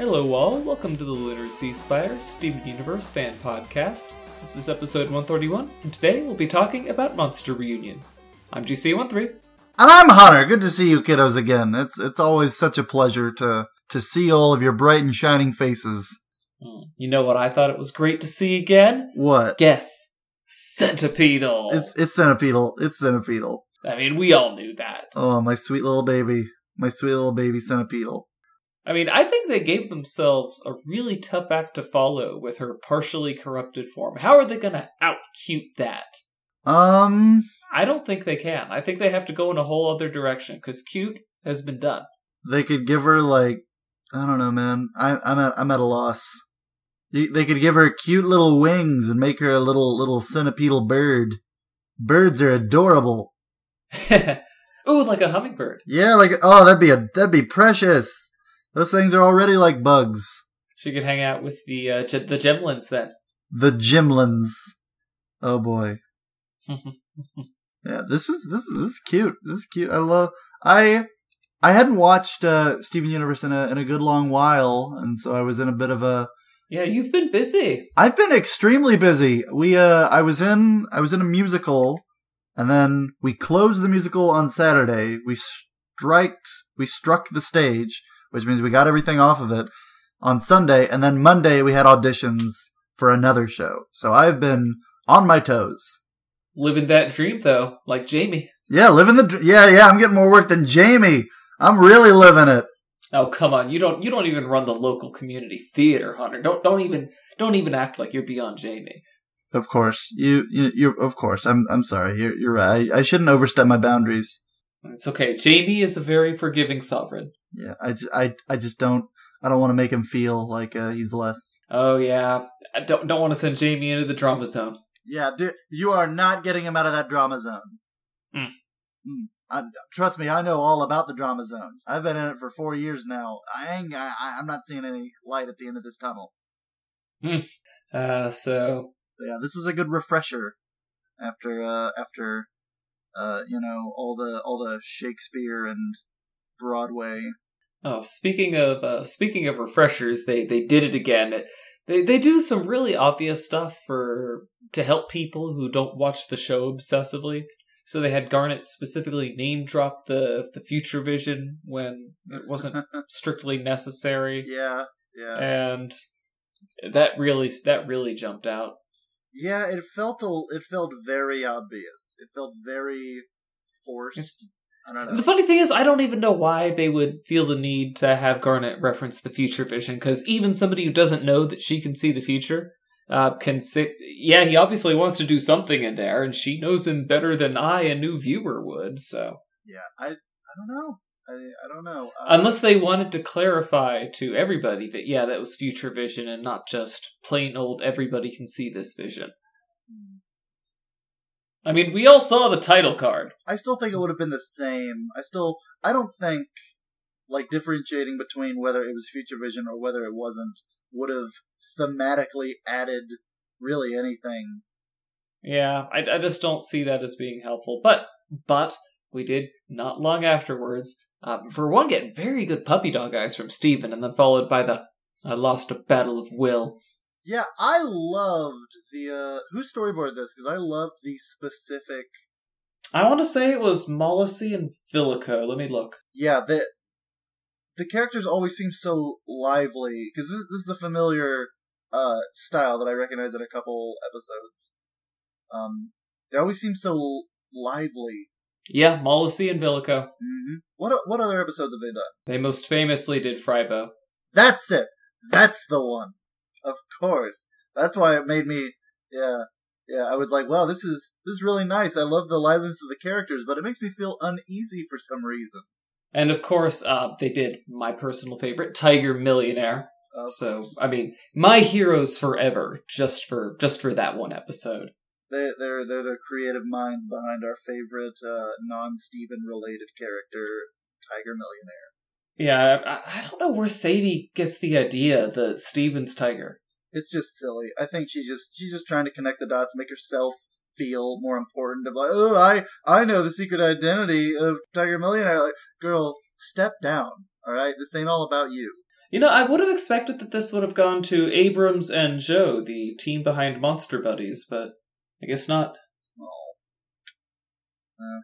Hello, all. Welcome to the Lunacy Spire Steven Universe fan podcast. This is episode 131, and today we'll be talking about Monster Reunion. I'm GC13. And I'm Hunter. Good to see you kiddos again. It's it's always such a pleasure to to see all of your bright and shining faces. Hmm, You know what I thought it was great to see again? What? Guess. Centipeetle. It's it's centipeetle. It's centipeetle. I mean, we all knew that. Oh, my sweet little baby. My sweet little baby centipeetle. I mean, I think they gave themselves a really tough act to follow with her partially corrupted form. How are they going to out cute that? Um, I don't think they can. I think they have to go in a whole other direction because cute has been done. they could give her like I don't know, man. I, I'm at I'm at a loss. They could give her cute little wings and make her a little little centipeetle bird. Birds are adorable. Ooh, like a hummingbird. Yeah, like oh, that'd be a that'd be precious. Those things are already like bugs. She could hang out with the uh, ge- the gemlins then. The Gimlins. Oh boy. Yeah, this was this this is cute. This is cute. I love. I I hadn't watched uh, Steven Universe in a in a good long while, and so I was in a bit of a. yeah, you've been busy. I've been extremely busy. We uh, I was in I was in a musical, and then we closed the musical on Saturday. We striked we struck the stage, which means we got everything off of it on Sunday, and then Monday we had auditions for another show. So I've been on my toes. Living that dream though, like Jamie. Yeah, living the dr- yeah yeah. I'm getting more work than Jamie. I'm really living it. Oh come on, you don't you don't even run the local community theater, Hunter. Don't don't even don't even act like you're beyond Jamie. Of course, you you you're of course. I'm I'm sorry. You're you're right. I, I shouldn't overstep my boundaries. It's okay. Jamie is a very forgiving sovereign. Yeah, I just I I just don't I don't want to make him feel like uh, he's less. Oh yeah, I don't don't want to send Jamie into the drama zone. Yeah, dude, you are not getting him out of that drama zone. Mm. Mm. I, trust me, I know all about the drama zone. I've been in it for four years now. I ain't, I, I- I'm not seeing any light at the end of this tunnel. Uh, so yeah, this was a good refresher after uh after uh you know all the all the Shakespeare and Broadway. Oh, speaking of uh, speaking of refreshers, they they did it again. They they do some really obvious stuff for to help people who don't watch the show obsessively. So they had Garnet specifically name drop the the future vision when it wasn't strictly necessary, yeah, yeah. and that really that really jumped out. Yeah, it felt a, it felt very obvious. It felt very forced. It's- I don't know. The funny thing is, I don't even know why they would feel the need to have Garnet reference the future vision, because even somebody who doesn't know that she can see the future uh, can say, yeah, he obviously wants to do something in there, and she knows him better than I, a new viewer, would, so. yeah, I I don't know. I I don't know. Uh, Unless they wanted to clarify to everybody that, yeah, that was future vision and not just plain old everybody can see this vision. I mean, we all saw the title card. I still think it would have been the same. I still I don't think like differentiating between whether it was future vision or whether it wasn't would have thematically added really anything. Yeah, I, I just don't see that as being helpful. But but we did not long afterwards. Um, for one, get very good puppy dog eyes from Steven, and then followed by the I lost a battle of will. Yeah, I loved the uh who storyboarded this because I loved the specific I want to say it was Mollisy and Filico. Let me look. yeah the the characters always seem so lively because this this is a familiar uh style that I recognize in a couple episodes. Um, they always seem so lively. Yeah, Mollisy and Filico. hmm What what other episodes have they done? They most famously did Frybo. That's it. That's the one. Of course. That's why it made me. Yeah, yeah. I was like, wow, this is this is really nice. I love the liveliness of the characters, but it makes me feel uneasy for some reason. And of course, uh, they did my personal favorite, Tiger Millionaire. So. I mean, my heroes forever, just for just for that one episode. they they're they're the creative minds behind our favorite uh, non-Steven related character, Tiger Millionaire. Yeah, I, I don't know where Sadie gets the idea, the Stevens Tiger. It's just silly. I think she's just she's just trying to connect the dots, make herself feel more important. Of like, oh, I I know the secret identity of Tiger Millionaire. Like, girl, step down. All right, this ain't all about you. You know, I would have expected that this would have gone to Abrams and Joe, the team behind Monster Buddies, but I guess not. Uh,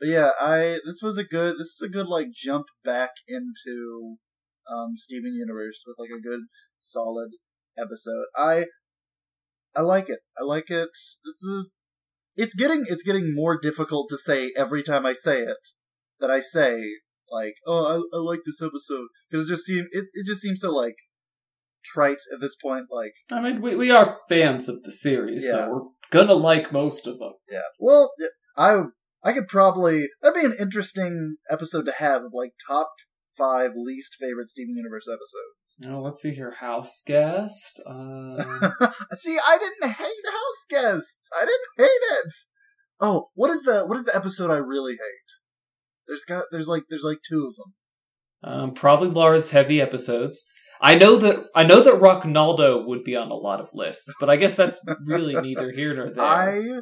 but yeah, I this was a good this is a good like jump back into um Steven Universe with like a good solid episode. I I like it. I like it. This is it's getting it's getting more difficult to say every time I say it that I say like oh I, I like this episode because it just seems it it just seems so like trite at this point like I mean, we, we are fans of the series, Yeah. so we're gonna like most of them. Yeah. Well, I I could probably that'd be an interesting episode to have of like top five least favorite Steven Universe episodes. Now, let's see here. House guest. Uh, See, I didn't hate House Guests. I didn't hate it. Oh, what is the what is the episode I really hate? There's got there's like there's like two of them. um, probably Laura's heavy episodes. I know that I know that Rocknaldo would be on a lot of lists, but I guess that's really neither here nor there. I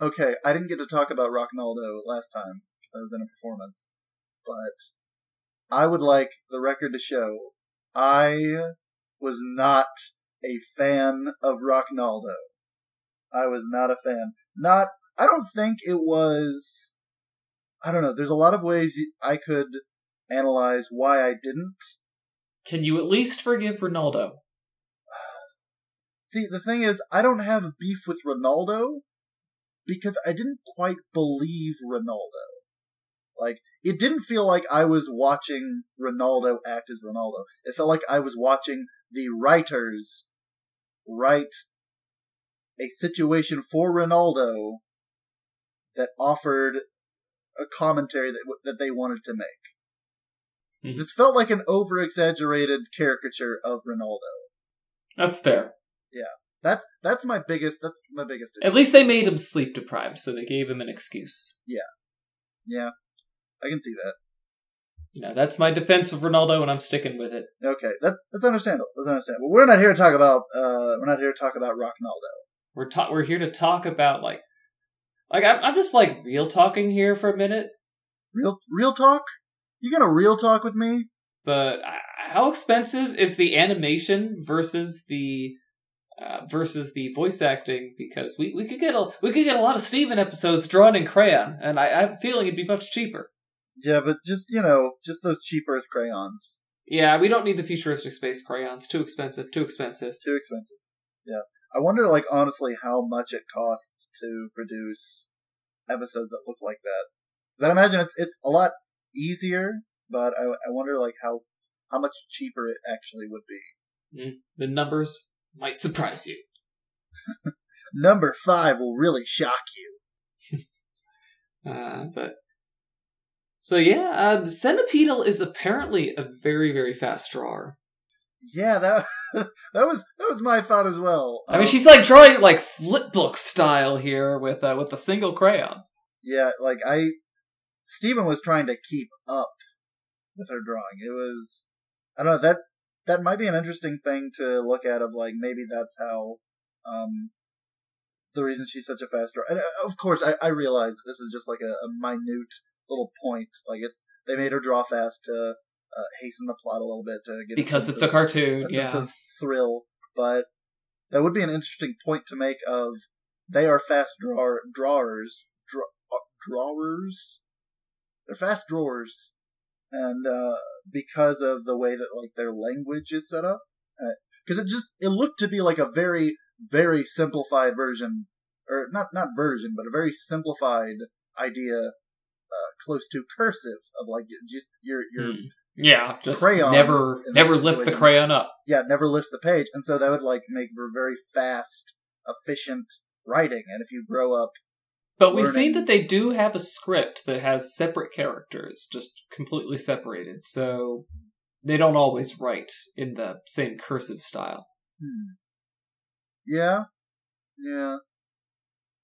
okay, I didn't get to talk about Rocknaldo last time because I was in a performance, but I would like the record to show I was not a fan of Rocknaldo. I was not a fan. Not. I don't think it was. I don't know. There's a lot of ways I could analyze why I didn't. Can you at least forgive Ronaldo? See, the thing is, I don't have beef with Ronaldo because I didn't quite believe Ronaldo. Like, it didn't feel like I was watching Ronaldo act as Ronaldo. It felt like I was watching the writers write a situation for Ronaldo that offered a commentary that, that they wanted to make. Mhm. This felt like an over exaggerated caricature of Ronaldo. That's fair. That's that's my biggest that's my biggest issue. At least they made him sleep deprived, so they gave him an excuse. Yeah, yeah, I can see that. You know, that's my defense of Ronaldo, and I'm sticking with it. Okay, that's that's understandable. That's understandable. We're not here to talk about uh we're not here to talk about Rocknaldo. We're ta- we're here to talk about like, like I'm, I'm just like real talking here for a minute. Real real talk. You gonna real talk with me? But uh, how expensive is the animation versus the uh, versus the voice acting? Because we, we could get a we could get a lot of Steven episodes drawn in crayon, and I, I have a feeling it'd be much cheaper. Yeah, but just you know, just those cheap Earth crayons. Yeah, we don't need the futuristic space crayons. Too expensive. Too expensive. Too expensive. Yeah, I wonder, like honestly, how much it costs to produce episodes that look like that. Because I imagine it's it's a lot easier, but I I wonder like how how much cheaper it actually would be. Mm, the numbers might surprise you. Number five will really shock you. Uh, but so yeah, uh, Centipeetle is apparently a very very fast drawer. Yeah, that that was that was my thought as well. I mean, Um, she's like drawing like flipbook style here with uh, with a single crayon. yeah, like I, Steven was trying to keep up with her drawing. It was, I don't know that that might be an interesting thing to look at. Of like maybe that's how, um, the reason she's such a fast drawer. And uh, of course, I, I realize that this is just like a, a minute little point. Like it's they made her draw fast to uh, hasten the plot a little bit to get Because sense it's a of- cartoon, a yeah. of thrill, but that would be an interesting point to make of they are fast drawer drawers draw, uh, drawers they're fast drawers and uh, because of the way that like their language is set up because it just it looked to be like a very very simplified version or not not version but a very simplified idea uh, close to cursive of like just your your Hmm. Yeah, just Crayon never never lift the crayon up. yeah, never lifts the page, and so that would like make for very fast, efficient writing. And if you grow up, But we see learning. that they do have a script that has separate characters, just completely separated. So they don't always write in the same cursive style. hmm, yeah, yeah,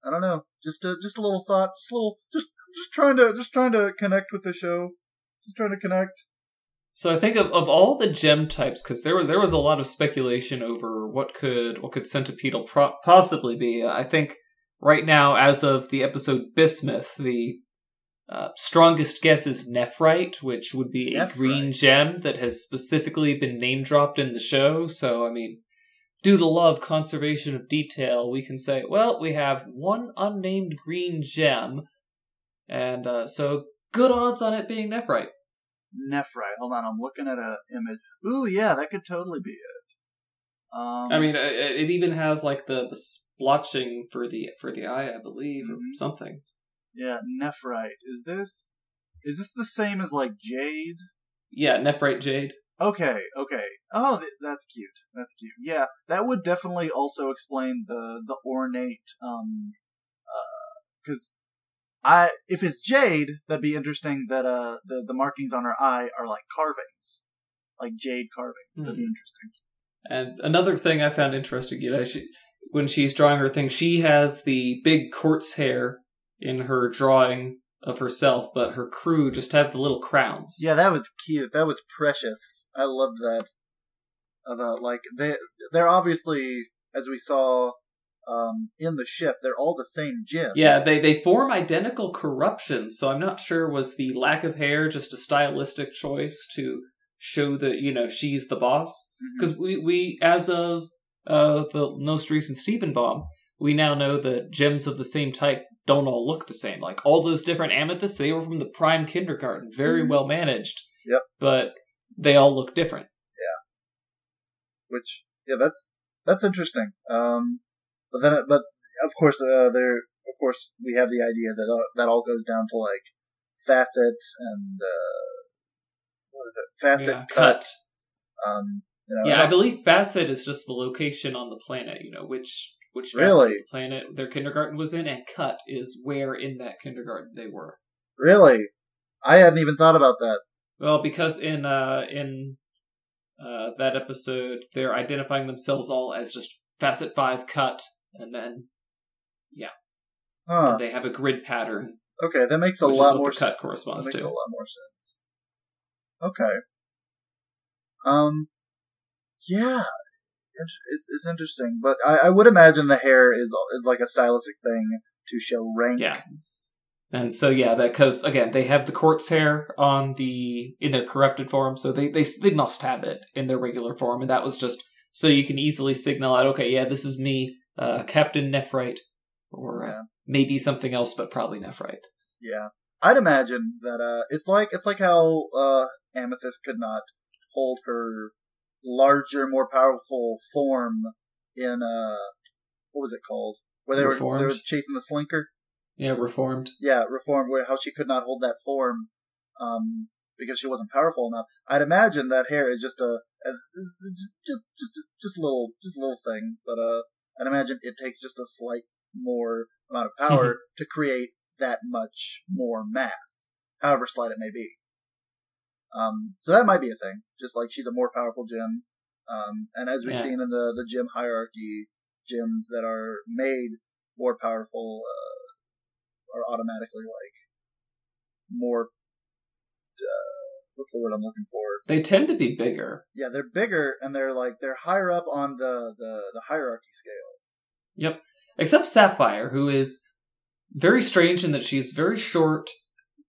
I don't know. Just a just a little thought, just a little, just just trying to just trying to connect with the show, just trying to connect. So I think of, of all the gem types, because there was there was a lot of speculation over what could what could centipeetle pro- possibly be. I think right now, as of the episode Bismuth, the uh, strongest guess is nephrite, which would be a Nephrite. green gem that has specifically been name dropped in the show. So, I mean, due to love conservation of detail, we can say, well, we have one unnamed green gem, and uh, so good odds on it being nephrite. Nephrite. Hold on, I'm looking at a image. Ooh, yeah, that could totally be it. Um, I mean, it, it even has like the the splotching for the for the eye, I believe, or Mhm. something. yeah, nephrite. Is this is this the same as like jade? Yeah, nephrite jade. Okay, okay. Oh, th- that's cute. That's cute. Yeah, that would definitely also explain the the ornate um uh cuz I if it's jade, that'd be interesting that uh the the markings on her eye are like carvings. Like jade carvings. That'd be Hmm. interesting. And another thing I found interesting, you know, she, when she's drawing her thing, she has the big quartz hair in her drawing of herself, but her crew just have the little crowns. Yeah, that was cute. That was precious. I loved that. Uh, the, like they they're obviously as we saw um in the ship, they're all the same gem. Yeah, they, they form identical corruptions. so I'm not sure was the lack of hair just a stylistic choice to show that, you know, she's the boss? Because we, we, as of uh, the most recent Steven Bomb, we now know that gems of the same type don't all look the same. Like all those different amethysts, they were from the prime kindergarten, very Mhm. well managed. Yep. But they all look different. Yeah which yeah, that's that's interesting. Um, but then, but of course, uh, there, of course, we have the idea that uh, that all goes down to like facet and uh, what is it? Facet Yeah, cut. Um, you know, Yeah, I believe Facet is just the location on the planet, you know, which which Really? planet their kindergarten was in, and Cut is where in that kindergarten they were. really, I hadn't even thought about that. Well, because in uh in uh that episode they're identifying themselves all as just Facet Five Cut, and then Huh. and they have a grid pattern. Okay, that makes a lot what more cut sense. corresponds that makes to. a lot more sense. Okay. Um. Yeah, it's it's, it's interesting, but I, I would imagine the hair is is like a stylistic thing to show rank. Yeah. And so yeah, that because again they have the quartz hair on the in their corrupted form, so they they they must have it in their regular form, and that was just so you can easily signal out, okay, yeah, this is me, uh, Captain Nephrite, or uh, Yeah. maybe something else, but probably Nephrite. Yeah, I'd imagine that. Uh, it's like it's like how uh, Amethyst could not hold her larger, more powerful form in uh, what was it called? Where they were, they were chasing the slinker. Yeah, reformed. Yeah, reformed. Where how she could not hold that form, um, because she wasn't powerful enough. I'd imagine that hair is just a, a just just just a little just a little thing, but uh, I'd imagine it takes just a slight more amount of power to create that much more mass, however slight it may be. Um, so that might be a thing. Just like she's a more powerful gem, um, and as we've Yeah. seen in the the gem hierarchy, gems that are made more powerful uh, are automatically like more. Uh, what's the word I'm looking for? They tend to be bigger. Yeah, they're bigger and they're like they're higher up on the the, the hierarchy scale. Yep. Except Sapphire, who is very strange in that she's very short,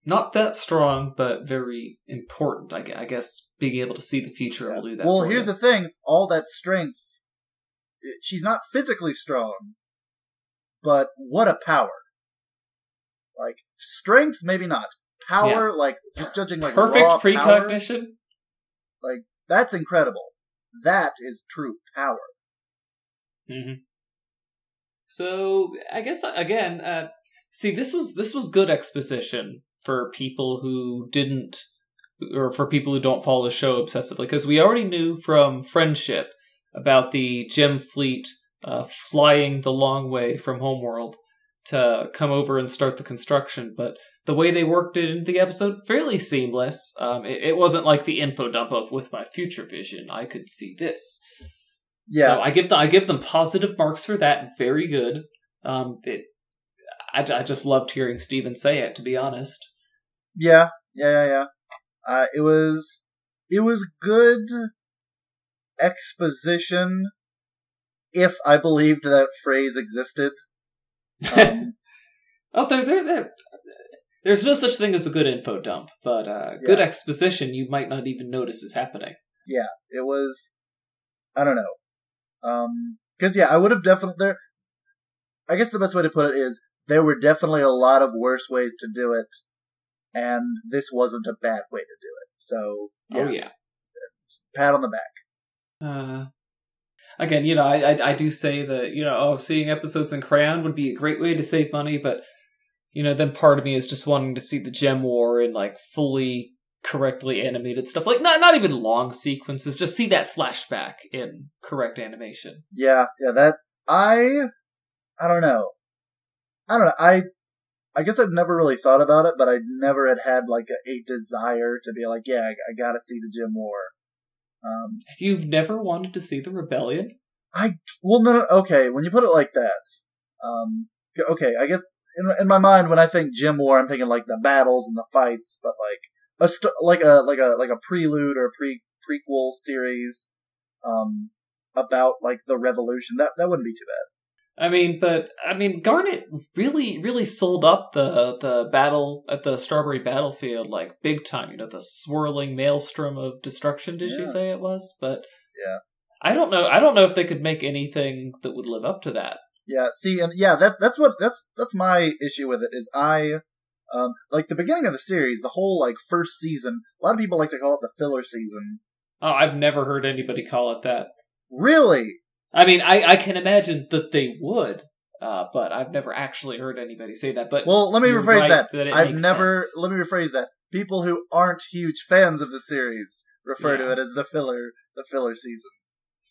not that strong, but very important. I, guess being able to see the future will do that. Well, here's you. the thing: all that strength, she's not physically strong, but what a power! Like strength, maybe not. Power, like just judging like perfect precognition. Power, that's incredible. That is true power. hmm So I guess again, uh, see, this was this was good exposition for people who didn't, or for people who don't follow the show obsessively, because we already knew from Friendship about the gem fleet uh, flying the long way from Homeworld to come over and start the construction, but the way they worked it into the episode fairly seamless. Um, it, it wasn't like the info dump of with my future vision, I could see this. Yeah, So I give them I give them positive marks for that. Very good. Um, it, I, I just loved hearing Steven say it. To be honest, yeah, yeah, yeah, yeah. Uh, it was it was good exposition. If I believed that phrase existed, um, oh, there, there, there. There's no such thing as a good info dump, but uh, good Yeah. exposition you might not even notice is happening. Yeah, it was i don't know um because yeah i would have definitely there i guess the best way to put it is there were definitely a lot of worse ways to do it and this wasn't a bad way to do it. So Oh yeah. pat on the back. Uh, again, you know, I, I I do say that you know, oh, seeing episodes in crayon would be a great way to save money, but you know, then part of me is just wanting to see the gem war in like fully correctly animated stuff, like not not even long sequences, just see that flashback in correct animation. yeah yeah that i i don't know i don't know i i guess i've never really thought about it but i never had had like a, a desire to be like yeah I, I gotta see the gem war um You've never wanted to see the rebellion? I well, no, no, okay. When you put it like that, um, okay. I guess in in my mind, when I think gem war, I'm thinking like the battles and the fights, but like a st- like a like a like a prelude or a pre prequel series, um, about like the revolution. That that wouldn't be too bad. I mean, but I mean, Garnet really, really sold up the the battle at the Strawberry Battlefield like big time. You know, the swirling maelstrom of destruction. Did she say it was? But Yeah. I don't know. I don't know if they could make anything that would live up to that. Yeah. See, and yeah, that that's what that's that's my issue with it. Is I. Um, like the beginning of the series, the whole like first season, a lot of people like to call it the filler season. Oh, I've never heard anybody call it that. Really? I mean, I I can imagine that they would, uh, but I've never actually heard anybody say that. But Well, let me rephrase right that. that I've never. sense. Let me rephrase that. People who aren't huge fans of the series refer to it as the filler, the filler season.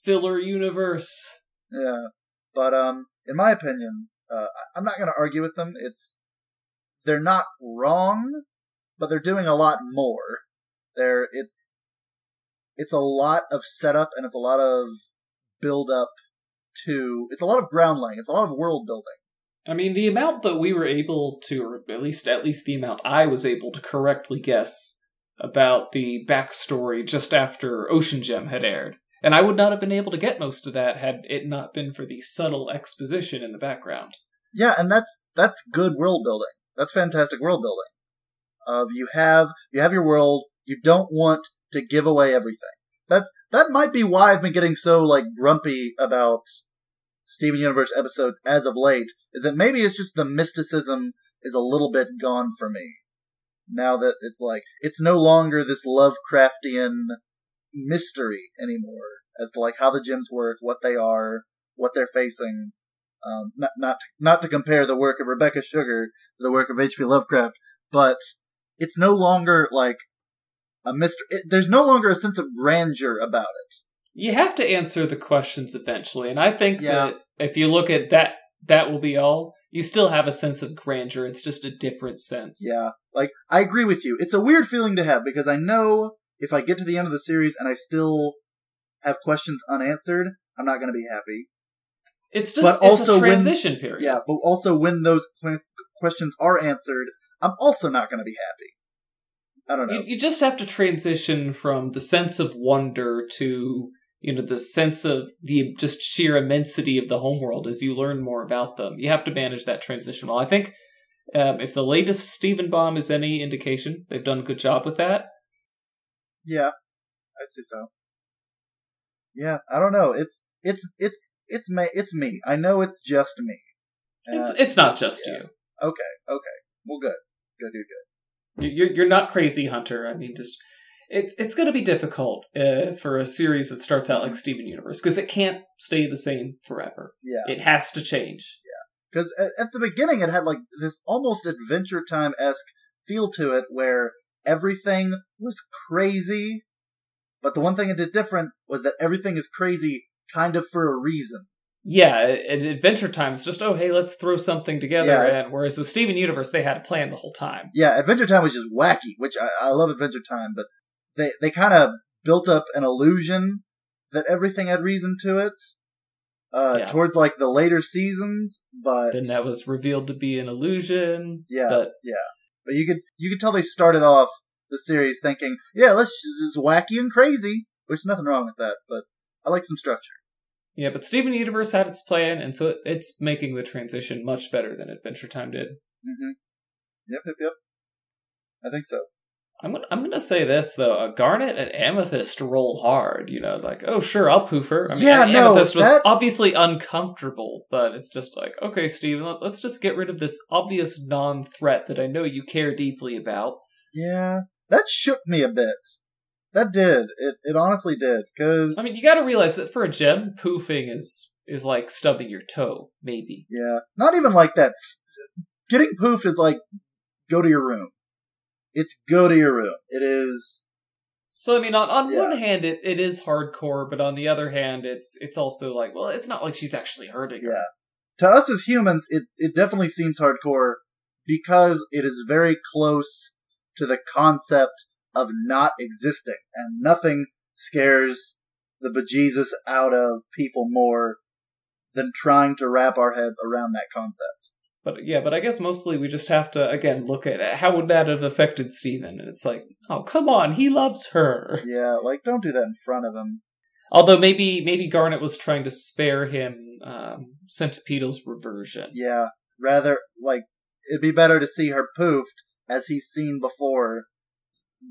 filler universe. Yeah, but um, in my opinion, uh, I'm not going to argue with them. It's they're not wrong, but they're doing a lot more. They're it's it's a lot of setup and it's a lot of build up to. It's a lot of ground laying. It's a lot of world building. I mean, the amount that we were able to, or at least at least the amount I was able to correctly guess about the backstory just after Ocean Gem had aired, and I would not have been able to get most of that had it not been for the subtle exposition in the background. Yeah, and that's that's good world building. That's fantastic world building. Of you have you have your world. You don't want to give away everything. That's that might be why I've been getting so like grumpy about Steven Universe episodes as of late. Is that maybe it's just the mysticism is a little bit gone for me. Now that it's like it's no longer this Lovecraftian mystery anymore as to like how the gems work, what they are, what they're facing. Um, not not not to compare the work of Rebecca Sugar to the work of H.P. Lovecraft, but it's no longer like a mystery. It, there's no longer a sense of grandeur about it. You have to answer the questions eventually, and I think Yeah. that if you look at that, that will be all. You still have a sense of grandeur. It's just a different sense. Yeah, like I agree with you. It's a weird feeling to have because I know if I get to the end of the series and I still have questions unanswered, I'm not going to be happy. It's just But it's also a when- transition period. Yeah, but also when those questions are answered, I'm also not going to be happy. I don't know. You, you just have to transition from the sense of wonder to you know the sense of the just sheer immensity of the homeworld as you learn more about them. You have to manage that transition well. I think um, if the latest Steven Bomb is any indication, they've done a good job with that. Yeah, I'd say so. Yeah, I don't know. It's it's it's it's me. It's me. I know it's just me. It's Uh, it's not just yeah. you. okay. Okay. Well, good. Good. Good. Good. You- You're you're not crazy, Hunter. I mean, just it's it's going to be difficult uh, for a series that starts out like Steven Universe because it can't stay the same forever. Yeah. It has to change. Yeah, because at, at the beginning, it had like this almost Adventure Time esque feel to it, where everything was crazy, but the one thing it did different was that everything is crazy kind of for a reason. Yeah, at Adventure Time, it's just oh hey, let's throw something together. Yeah. And whereas with Steven Universe, they had a plan the whole time. Yeah, Adventure Time was just wacky, which I, I love Adventure Time, but they they kind of built up an illusion that everything had reason to it. Uh, Yeah. towards like the later seasons, but Then that was revealed to be an illusion. yeah, But yeah. but you could you could tell they started off the series thinking, yeah, let's just wacky and crazy, which nothing wrong with that, but I like some structure. Yeah, but Steven Universe had its plan, and so it's making the transition much better than Adventure Time did. hmm Yep, yep, yep. I think so. I'm gonna I'm gonna say this though. Uh, Garnet and Amethyst roll hard. You know, like oh sure, I'll poof her. I mean, Yeah, no, Amethyst was that- obviously uncomfortable, but it's just like okay, Steven, let's just get rid of this obvious non-threat that I know you care deeply about. Yeah, that shook me a bit. That did. It it honestly did. Cause I mean, you got to realize that for a gem, poofing is is like stubbing your toe, maybe. yeah, not even like that. Getting poofed is like go to your room. It's go to your room. It is. So I mean, on on Yeah. one hand, it, it is hardcore, but on the other hand, it's it's also like, well, it's not like she's actually hurting her. Yeah. To us as humans, it it definitely seems hardcore because it is very close to the concept of not existing, and nothing scares the bejesus out of people more than trying to wrap our heads around that concept. But yeah, but I guess mostly we just have to again look at it. how would that have affected Steven? And it's like, oh come on, he loves her. Yeah, like don't do that in front of him. Although maybe maybe Garnet was trying to spare him um, Centipeetle's reversion. Yeah, rather like it'd be better to see her poofed as he's seen before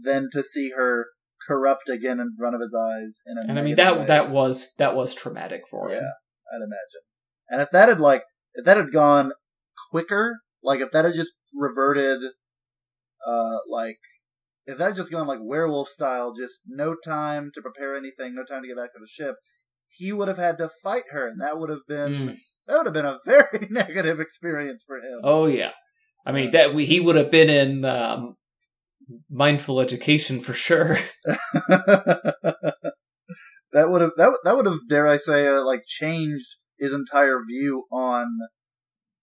than to see her corrupt again in front of his eyes. In a And I mean that way. that was that was traumatic for him. Yeah, I'd imagine. And if that had like if that had gone quicker, like if that had just reverted, uh, like if that had just gone like werewolf style, just no time to prepare anything, no time to get back to the ship, he would have had to fight her, and that would have been Mm. that would have been a very negative experience for him. Oh yeah. I mean that we, he would have been in um, mindful education for sure. that would have that would- that would have dare I say uh, like changed his entire view on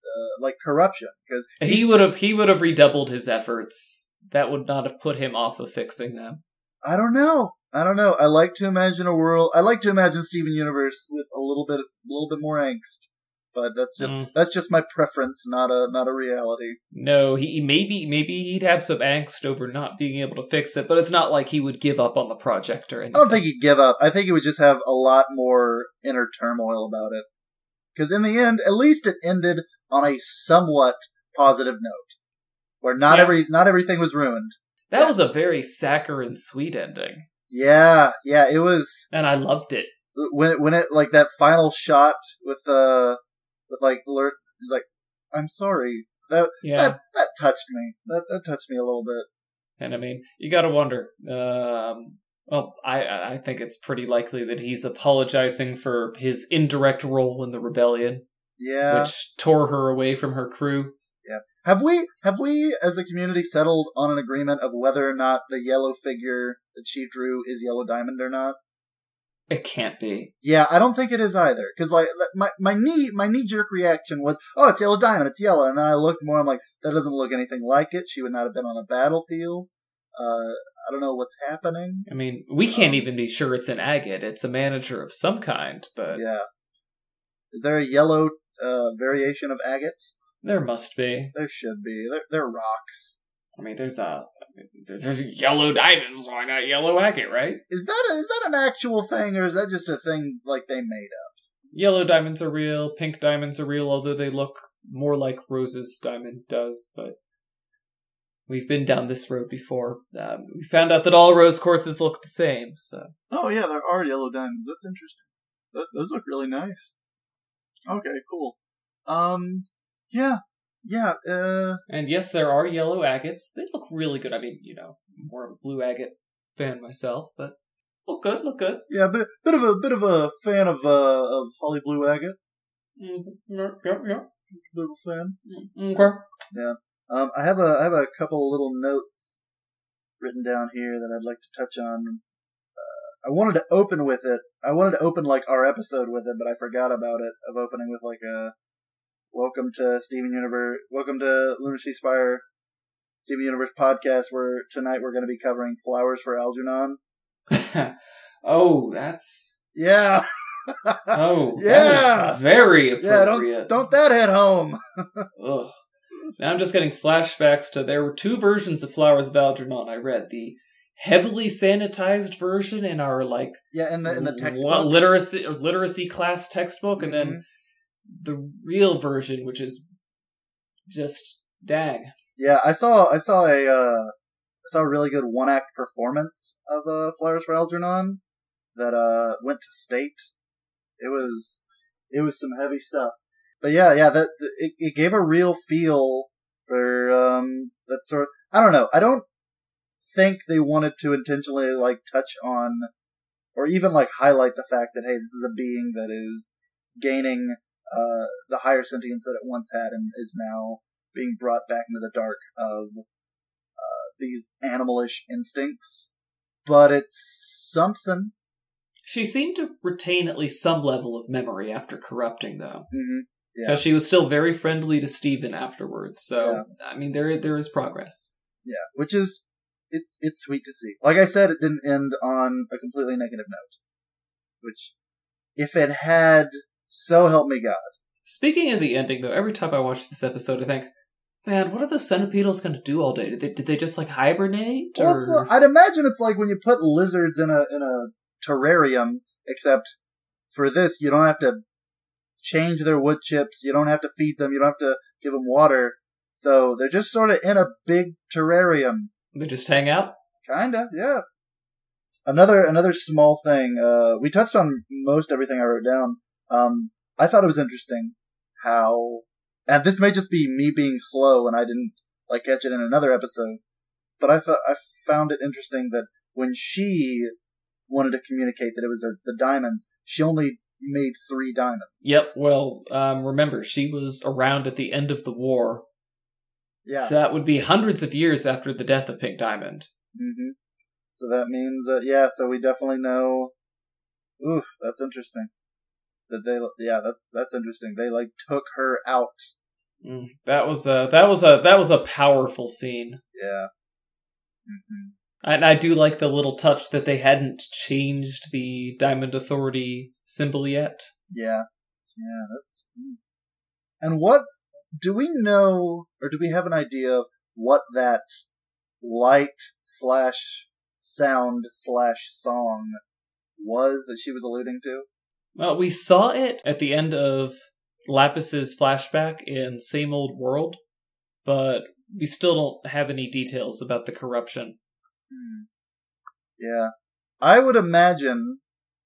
uh, like corruption because he would have he would have redoubled his efforts. That would not have put him off of fixing them. I don't know. I don't know. I like to imagine a world. I like to imagine Steven Universe with a little bit, a little bit more angst. But that's just Mm. that's just my preference, not a not a reality. No, he maybe maybe he'd have some angst over not being able to fix it, but it's not like he would give up on the project or anything. I don't think he'd give up. I think he would just have a lot more inner turmoil about it. Because in the end, at least it ended on a somewhat positive note, where not Yeah. every not everything was ruined. that was a very saccharine sweet ending, Yeah, yeah, it was and I loved it. when it, when it like that final shot with uh with like Lurt He's like, I'm sorry. That Yeah, that that touched me. That that touched me a little bit. and I mean, you got to wonder. Um, well, I I think it's pretty likely that he's apologizing for his indirect role in the rebellion, Yeah. which tore her away from her crew. Yeah. Have we have we as a community settled on an agreement of whether or not the yellow figure that she drew is Yellow Diamond or not? It can't be. Yeah, I don't think it is either. Because like my my knee my knee jerk reaction was, oh, it's Yellow Diamond, it's yellow, and then I looked more. I'm like, that doesn't look anything like it. She would not have been on a battlefield. Uh, I don't know what's happening. I mean, we can't Um, even be sure it's an agate. It's a manager of some kind, but Yeah. Is there a yellow uh, variation of agate? there must be. There should be. They're, they're rocks. I mean, there's a there's yellow diamonds. Why not yellow agate, right? Is that a, is that an actual thing, or is that just a thing like they made up? Yellow diamonds are real. Pink diamonds are real, although they look more like Rose's diamond does. But we've been down this road before. Um, we found out that all rose quartzes look the same. So Oh yeah, there are yellow diamonds. That's interesting. Th those look really nice. Okay, cool. Um, yeah, yeah. Uh, And yes, there are yellow agates. They look really good. I mean, you know, more of a blue agate fan myself, but look good, look good. yeah, bit bit of a bit of a fan of uh of Holly Blue Agate. Mm-hmm. Yep, yep, a fan. Okay. Yeah. Um, I have a I have a couple little notes written down here that I'd like to touch on. Uh, I wanted to open with it. I wanted to open like our episode with it, but I forgot about it. Of opening with like a welcome to Steven Universe, welcome to Lunacy Spire, Steven Universe podcast. Where tonight we're going to be covering flowers for Algernon. oh, that's Yeah, oh Yeah. very yeah. appropriate. Don't don't that hit home? Ugh. Now I'm just getting flashbacks to there were two versions of Flowers of Algernon I read. The heavily sanitized version in our like Yeah, in the in the textbook. literacy literacy class textbook, and Mhm. then the real version, which is just Dag. Yeah, I saw I saw a uh, saw a really good one act performance of uh, Flowers for Algernon that uh went to state. It was it was some heavy stuff. But yeah, yeah, that it, it gave a real feel for um that sort. Of, I don't know. I don't think they wanted to intentionally like touch on or even like highlight the fact that hey, this is a being that is gaining uh the higher sentience that it once had and is now being brought back into the dark of uh, these animalish instincts. But it's something. She seemed to retain at least some level of memory after corrupting, though. Mm-hmm. Because she was still very friendly to Steven afterwards. So, I mean, there there is progress. Yeah, which is it's it's sweet to see. Like I said, it didn't end on a completely negative note. Which, if it had, so help me God. Speaking of the ending, though, every time I watch this episode, I think, man, what are those centipeetles going to do all day? Did they, did they just like hibernate? Well, Or... uh, I'd imagine it's like when you put lizards in a in a terrarium, except for this, you don't have to change their wood chips. You don't have to feed them. You don't have to give them water. So they're just sort of in a big terrarium. they just hang out? Kinda, yeah. Another another small thing. Uh, we touched on most everything I wrote down. Um, I thought it was interesting how, and this may just be me being slow and I didn't like catch it in another episode, but I thought I found it interesting that when she wanted to communicate that it was the, the diamonds, she only made three diamonds. Yep. Well, um, remember, she was around at the end of the war. Yeah. So that would be hundreds of years after the death of Pink Diamond. Mm-hmm. So that means that yeah. So we definitely know. Ooh, that's interesting. That they yeah that that's interesting. They like took her out. Mm, that was a that was a that was a powerful scene. Yeah. hmm And I do like the little touch that they hadn't changed the Diamond Authority symbol yet. Yeah. Yeah. That's. hmm. And what do we know, or do we have an idea of what that light slash sound slash song was that she was alluding to? Well, we saw it at the end of Lapis's flashback in Same Old World, but we still don't have any details about the corruption. Yeah. I would imagine.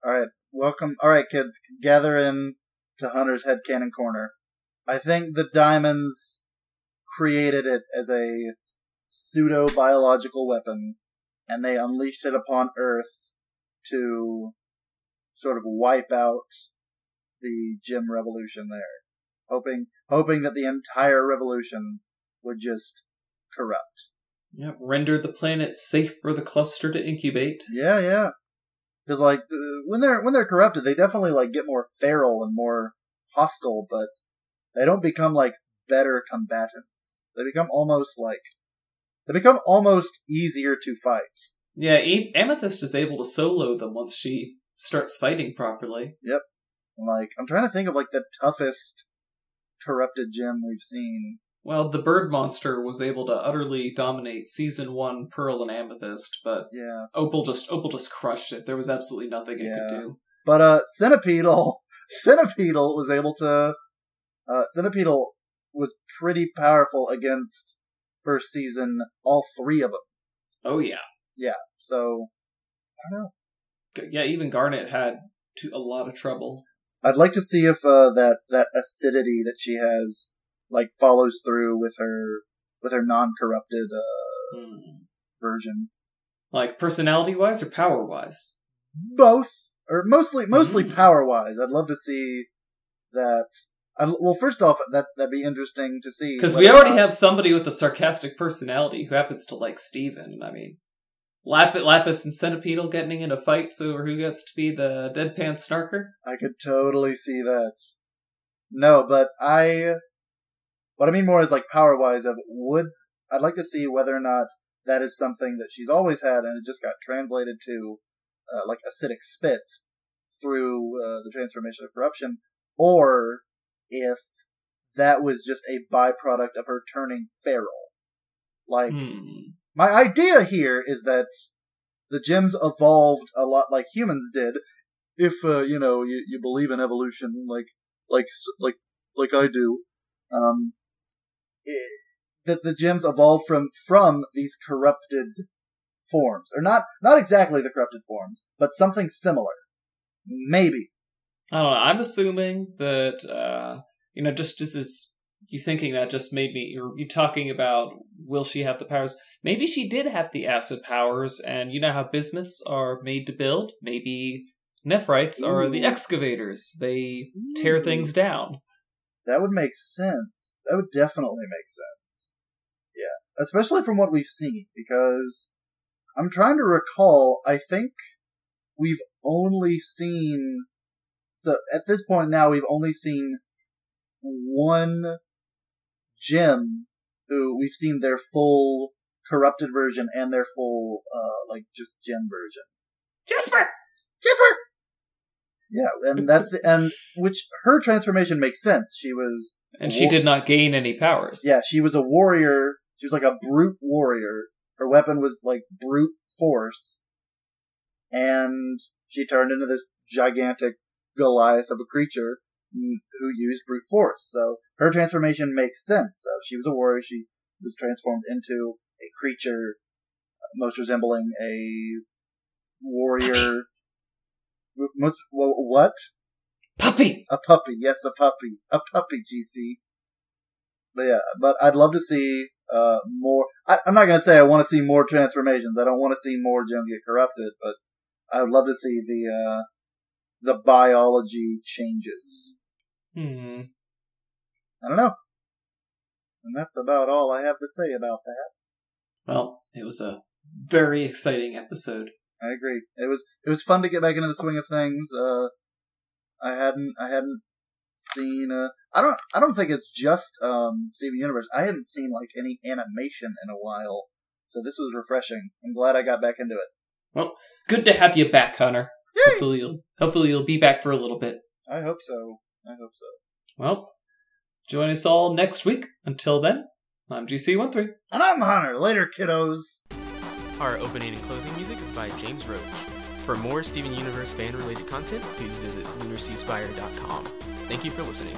Alright, welcome. Alright, kids, gather in to Hunter's headcanon corner. I think the diamonds created it as a pseudo biological weapon, and they unleashed it upon Earth to sort of wipe out the Gem Revolution there. Hoping, hoping that the entire revolution would just corrupt. Yep, render the planet safe for the cluster to incubate. Yeah, yeah. Because like uh, when they're when they're corrupted, they definitely like get more feral and more hostile, but they don't become like better combatants. They become almost like they become almost easier to fight. Yeah, Amethyst is able to solo them once she starts fighting properly. Yep. Like I'm trying to think of like the toughest corrupted gem we've seen. Well, the bird monster was able to utterly dominate season one Pearl and Amethyst, but Yeah, Opal just Opal just crushed it. There was absolutely nothing it Yeah. could do. but uh, Centipeetle, Centipeetle was able to. Uh, Centipeetle was pretty powerful against first season all three of them. Oh yeah, Yeah, so I don't know. Yeah. Even Garnet had to, a lot of trouble. I'd like to see if uh, that that acidity that she has like follows through with her with her non-corrupted uh, Hmm. version. Like personality wise or power wise. Both, or mostly mostly Mm. power wise. I'd love to see that. I'd, well, first off, that that'd be interesting to see Because we already have somebody with a sarcastic personality who happens to like Steven. I mean, Lapis, Lapis and Centipeetle getting into fights over who gets to be the deadpan snarker. I could totally see that. No, but I. What I mean more is like power wise of would I'd like to see whether or not that is something that she's always had and it just got translated to uh, like acidic spit through uh, the transformation of corruption, or if that was just a byproduct of her turning feral. Like Hmm. My idea here is that the gems evolved a lot like humans did. If uh, you know you, you believe in evolution, like like like like I do, um, eh, that the gems evolved from from these corrupted forms, or not not exactly the corrupted forms, but something similar. Maybe. I don't know. I'm assuming that uh, you know, just just as you thinking that just made me or you talking about will she have the powers? Maybe she did have the acid powers, and you know how bismuths are made to build. Maybe nephrites are the excavators. They tear things down. That would make sense. That would definitely make sense. Yeah. Especially from what we've seen, because I'm trying to recall, I think we've only seen, so at this point now, we've only seen one gem who we've seen their full corrupted version and their full, uh, like just gem version. Jasper. Jasper! Yeah, and that's the, and which her transformation makes sense. She was And she Wha- did not gain any powers. yeah, she was a warrior. She was like a brute warrior. Her weapon was like brute force, and she turned into this gigantic Goliath of a creature who used brute force. So her transformation makes sense. So she was a warrior. She was transformed into a creature uh, most resembling a warrior. Most, wha- what? Puppy. A puppy, yes, a puppy, a puppy, GC. But yeah, but I'd love to see uh more. I, I'm not gonna say I want to see more transformations. I don't want to see more gems get corrupted, but I would love to see the uh the biology changes. Hmm. I don't know, and that's about all I have to say about that. Well, it was a very exciting episode. I agree. It was it was fun to get back into the swing of things. Uh, I hadn't I hadn't seen. Uh, I don't I don't think it's just um Steven Universe. I hadn't seen like any animation in a while, so this was refreshing. I'm glad I got back into it. Well, good to have you back, Hunter. Yay! Hopefully you'll hopefully you'll be back for a little bit. I hope so. I hope so. Well, join us all next week. Until then, I'm GC13. And I'm Hunter. Later, kiddos. Our opening and closing music is by James Roach. For more Steven Universe fan related content, please visit lunacyspire.com. Thank you for listening.